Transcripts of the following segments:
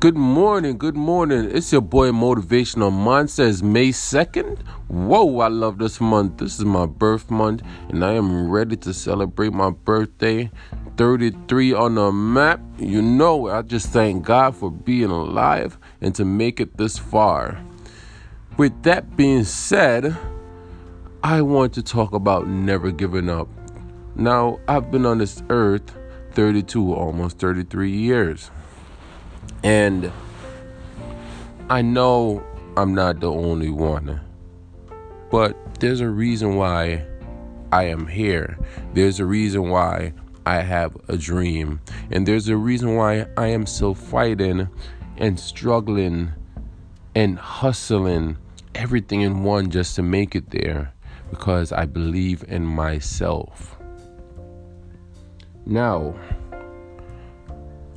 Good morning, good morning. It's your boy Motivational Monster. It's May 2nd. Whoa, I love this month. This is my birth month, and I am ready to celebrate my birthday. 33 on the map. You know, I just thank God for being alive and to make it this far. With that being said, I want to talk about never giving up. Now, I've been on this earth 32, almost 33 years. And I know I'm not the only one, but there's a reason why I am here. There's a reason why I have a dream. And there's a reason why I am still fighting and struggling and hustling everything in one just to make it there because I believe in myself. Now,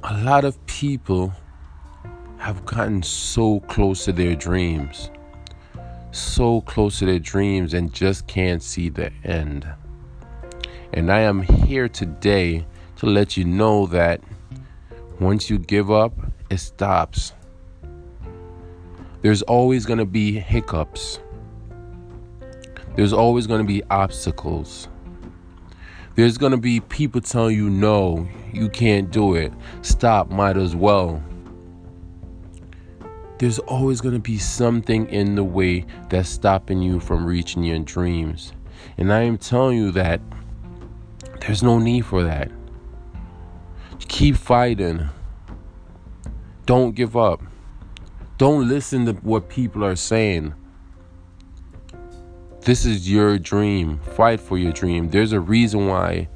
a lot of people have gotten so close to their dreams, so close to their dreams, and just can't see the end. And I am here today to let you know that once you give up, it stops. There's always going to be hiccups. There's always going to be obstacles. There's going to be people telling you, no, you can't do it. Stop, might as well there's always going to be something in the way that's stopping you from reaching your dreams. And I am telling you that there's no need for that. Keep fighting. Don't give up. Don't listen to what people are saying. This is your dream. Fight for your dream. There's a reason why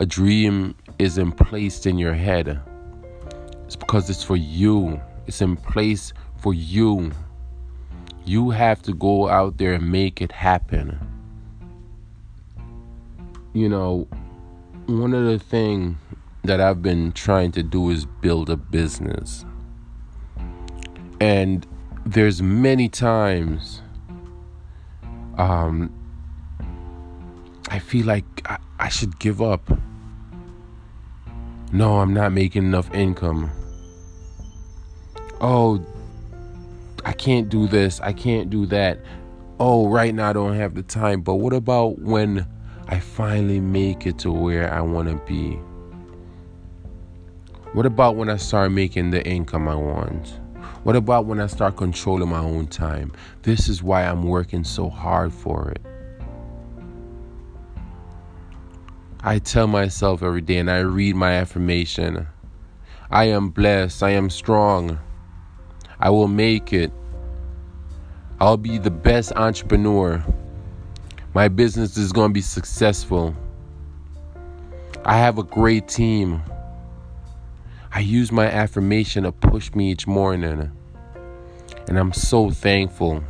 a dream is in placed in your head. It's because it's for you. It's in place for you. You have to go out there and make it happen. You know, one of the things that I've been trying to do is build a business. And there's many times um I feel like I, I should give up. No, I'm not making enough income. Oh, I can't do this, I can't do that. Oh, right now I don't have the time. But what about when I finally make it to where I want to be? What about when I start making the income I want? What about when I start controlling my own time? This is why I'm working so hard for it. I tell myself every day and I read my affirmation I am blessed, I am strong. I will make it. I'll be the best entrepreneur. My business is going to be successful. I have a great team. I use my affirmation to push me each morning. And I'm so thankful.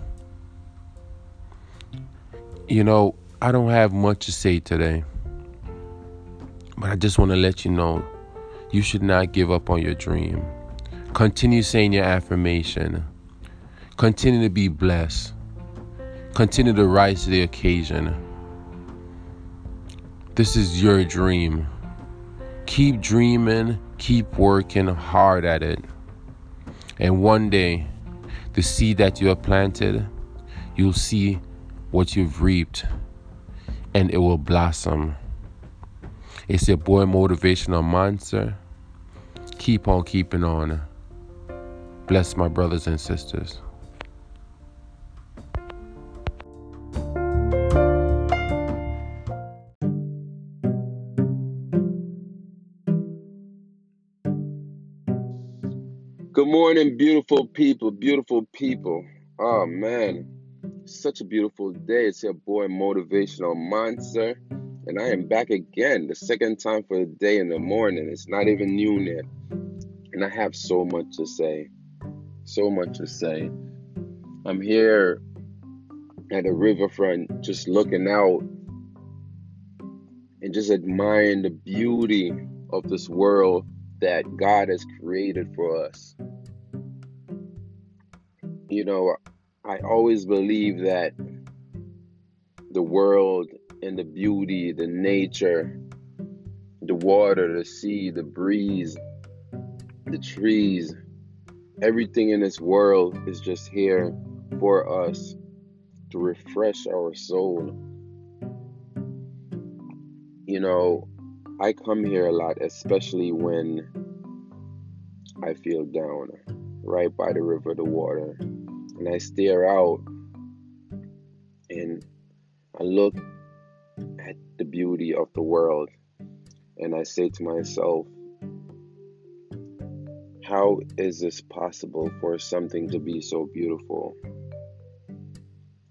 You know, I don't have much to say today. But I just want to let you know you should not give up on your dream. Continue saying your affirmation. Continue to be blessed. Continue to rise to the occasion. This is your dream. Keep dreaming, keep working hard at it. And one day, the seed that you have planted, you'll see what you've reaped and it will blossom. It's your boy Motivational Monster. Keep on keeping on. Bless my brothers and sisters. Good morning, beautiful people, beautiful people. Oh man, such a beautiful day. It's your boy Motivational Monster, and I am back again, the second time for the day in the morning. It's not even noon yet, and I have so much to say so much to say. I'm here at the riverfront just looking out and just admiring the beauty of this world that God has created for us. You know, I always believe that the world and the beauty, the nature, the water, the sea, the breeze, the trees, everything in this world is just here for us to refresh our soul. You know, I come here a lot, especially when I feel down, right by the river, the water. And I stare out and I look at the beauty of the world and I say to myself, how is this possible for something to be so beautiful?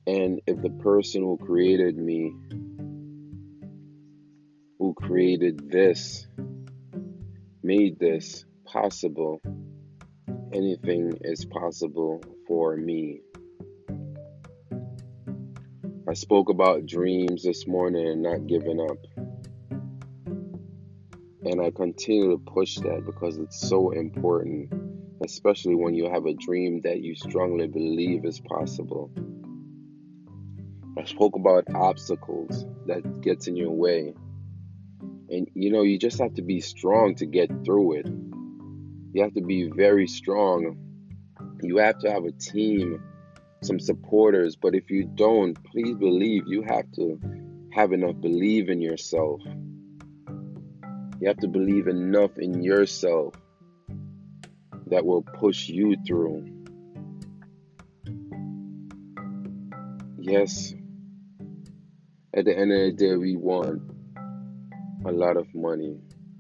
And if the person who created me, who created this, made this possible, anything is possible for me. I spoke about dreams this morning and not giving up. And I continue to push that because it's so important, especially when you have a dream that you strongly believe is possible. I spoke about obstacles that gets in your way. And you know, you just have to be strong to get through it. You have to be very strong. You have to have a team, some supporters, but if you don't, please believe you have to have enough believe in yourself. You have to believe enough in yourself that will push you through. Yes, at the end of the day, we want a lot of money.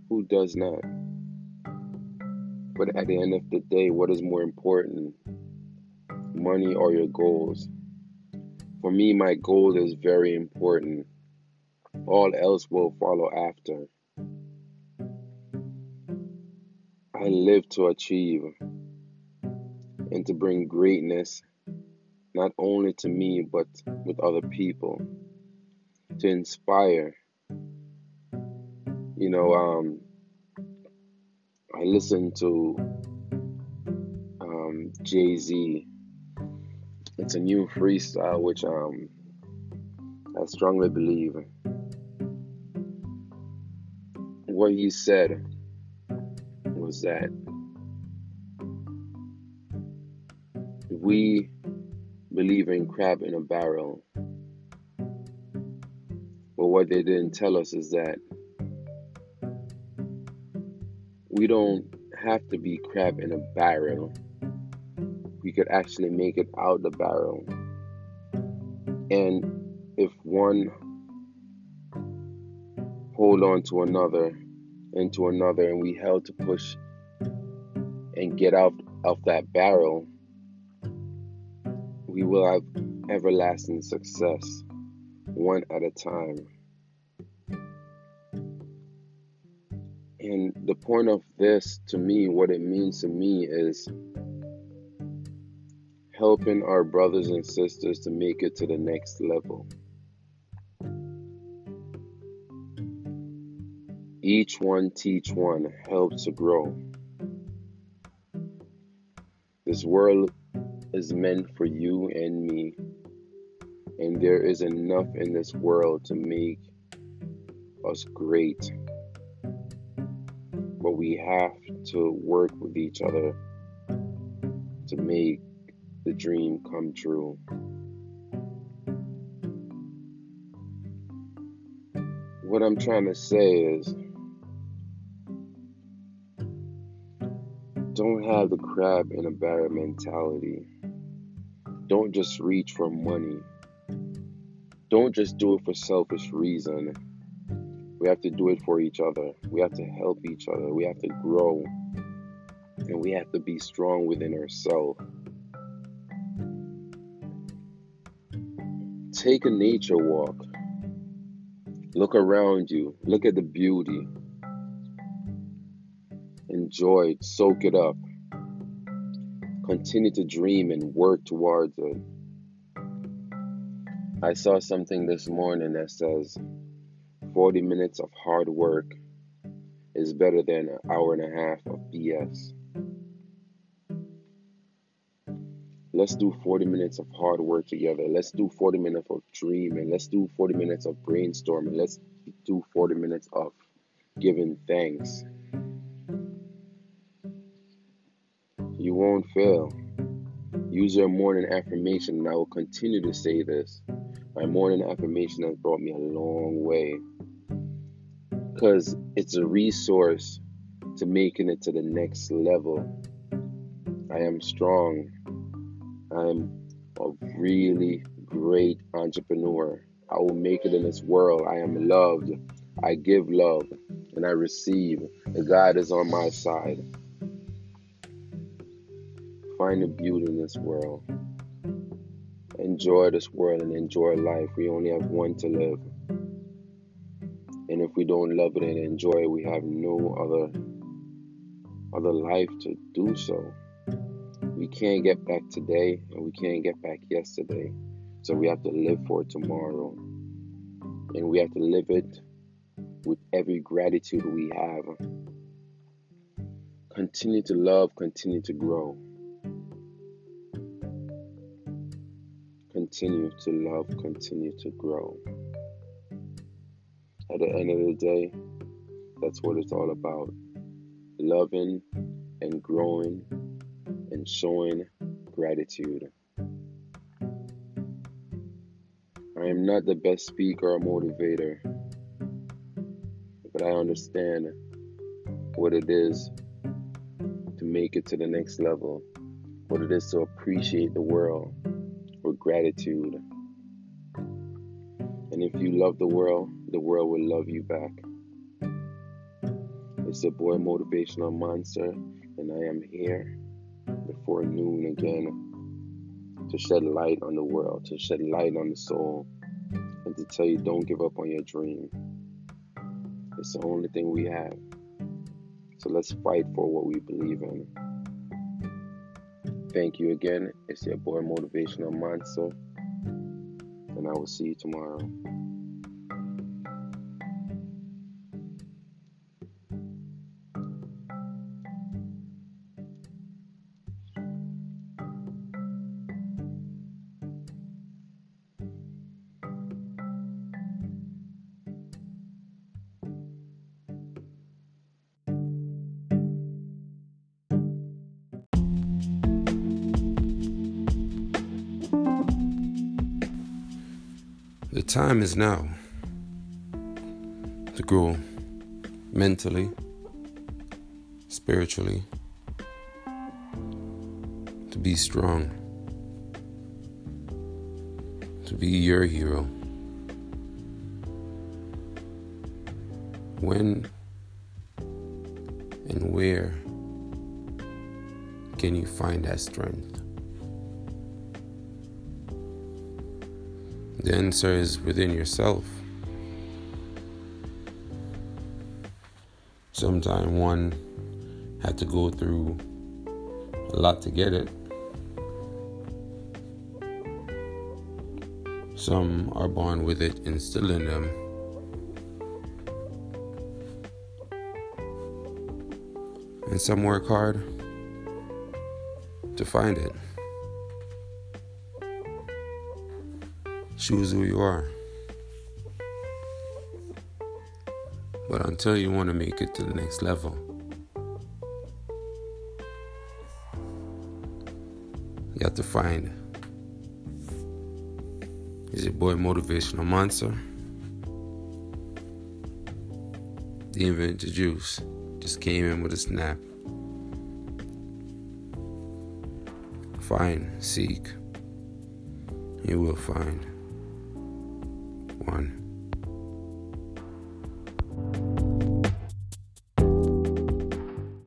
Who does not? But at the end of the day, what is more important? Money or your goals? For me, my goal is very important. All else will follow after. I live to achieve and to bring greatness not only to me but with other people to inspire. You know um, I listen to um, Jay-Z. It's a new freestyle which um, I strongly believe. What he said was that we believe in crab in a barrel. But what they didn't tell us is that we don't have to be crab in a barrel. We could actually make it out the barrel. And if one hold on to another into another and we held to push and get out of that barrel, we will have everlasting success one at a time. And the point of this to me, what it means to me is helping our brothers and sisters to make it to the next level. Each one teach one helps to grow. This world is meant for you and me, and there is enough in this world to make us great. But we have to work with each other to make the dream come true. What I'm trying to say is don't have the crab in a barrel mentality. Don't just reach for money. Don't just do it for selfish reason. We have to do it for each other. We have to help each other. We have to grow. And we have to be strong within ourselves. Take a nature walk. Look around you. Look at the beauty enjoy it, soak it up. Continue to dream and work towards it. I saw something this morning that says 40 minutes of hard work is better than an hour and a half of BS. Let's do 40 minutes of hard work together. Let's do 40 minutes of dreaming. Let's do 40 minutes of brainstorming. Let's do 40 minutes of giving thanks. Won't fail. Use your morning affirmation, and I will continue to say this. My morning affirmation has brought me a long way because it's a resource to making it to the next level. I am strong. I'm a really great entrepreneur. I will make it in this world. I am loved. I give love and I receive. God is on my side. Find the beauty in this world. Enjoy this world and enjoy life. We only have one to live. And if we don't love it and enjoy it, we have no other other life to do so. We can't get back today and we can't get back yesterday. So we have to live for tomorrow. And we have to live it with every gratitude we have. Continue to love, continue to grow. Continue to love, continue to grow. At the end of the day, that's what it's all about. Loving and growing and showing gratitude. I am not the best speaker or motivator, but I understand what it is to make it to the next level, what it is to appreciate the world with gratitude. And if you love the world, the world will love you back. It's your boy Motivational Monster, and I am here before noon again to shed light on the world, to shed light on the soul, and to tell you don't give up on your dream. It's the only thing we have. So let's fight for what we believe in. Thank you again. It's your boy Motivational Monster, and I will see you tomorrow. Time is now to grow mentally, spiritually, to be strong, to be your hero. When and where can you find that strength? The answer is within yourself. Sometimes one had to go through a lot to get it. Some are born with it instilled in them. And some work hard to find it. Choose who you are. But until you want to make it to the next level, you have to find is your boy motivational monster? The inventor juice just came in with a snap. Find, seek, you will find one.